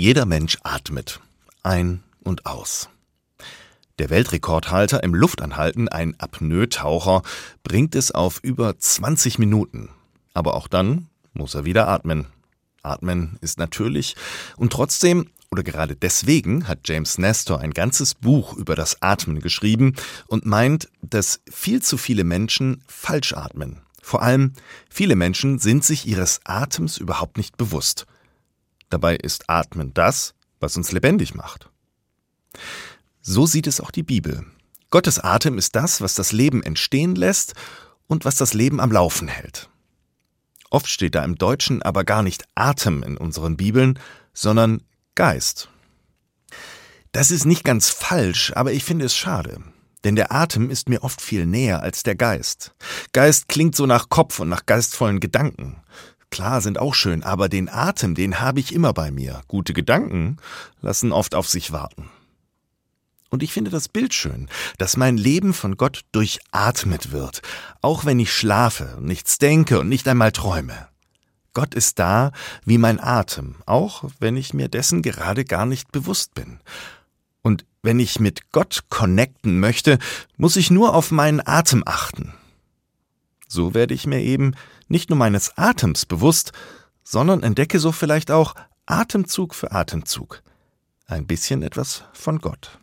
Jeder Mensch atmet. Ein und aus. Der Weltrekordhalter im Luftanhalten, ein Apnoe-Taucher, bringt es auf über 20 Minuten. Aber auch dann muss er wieder atmen. Atmen ist natürlich und trotzdem oder gerade deswegen hat James Nestor ein ganzes Buch über das Atmen geschrieben und meint, dass viel zu viele Menschen falsch atmen. Vor allem viele Menschen sind sich ihres Atems überhaupt nicht bewusst. Dabei ist Atmen das, was uns lebendig macht. So sieht es auch die Bibel. Gottes Atem ist das, was das Leben entstehen lässt und was das Leben am Laufen hält. Oft steht da im Deutschen aber gar nicht Atem in unseren Bibeln, sondern Geist. Das ist nicht ganz falsch, aber ich finde es schade. Denn der Atem ist mir oft viel näher als der Geist. Geist klingt so nach Kopf und nach geistvollen Gedanken. Klar, sind auch schön, aber den Atem, den habe ich immer bei mir. Gute Gedanken lassen oft auf sich warten. Und ich finde das Bild schön, dass mein Leben von Gott durchatmet wird, auch wenn ich schlafe, nichts denke und nicht einmal träume. Gott ist da wie mein Atem, auch wenn ich mir dessen gerade gar nicht bewusst bin. Und wenn ich mit Gott connecten möchte, muss ich nur auf meinen Atem achten. So werde ich mir eben nicht nur meines Atems bewusst, sondern entdecke so vielleicht auch Atemzug für Atemzug ein bisschen etwas von Gott.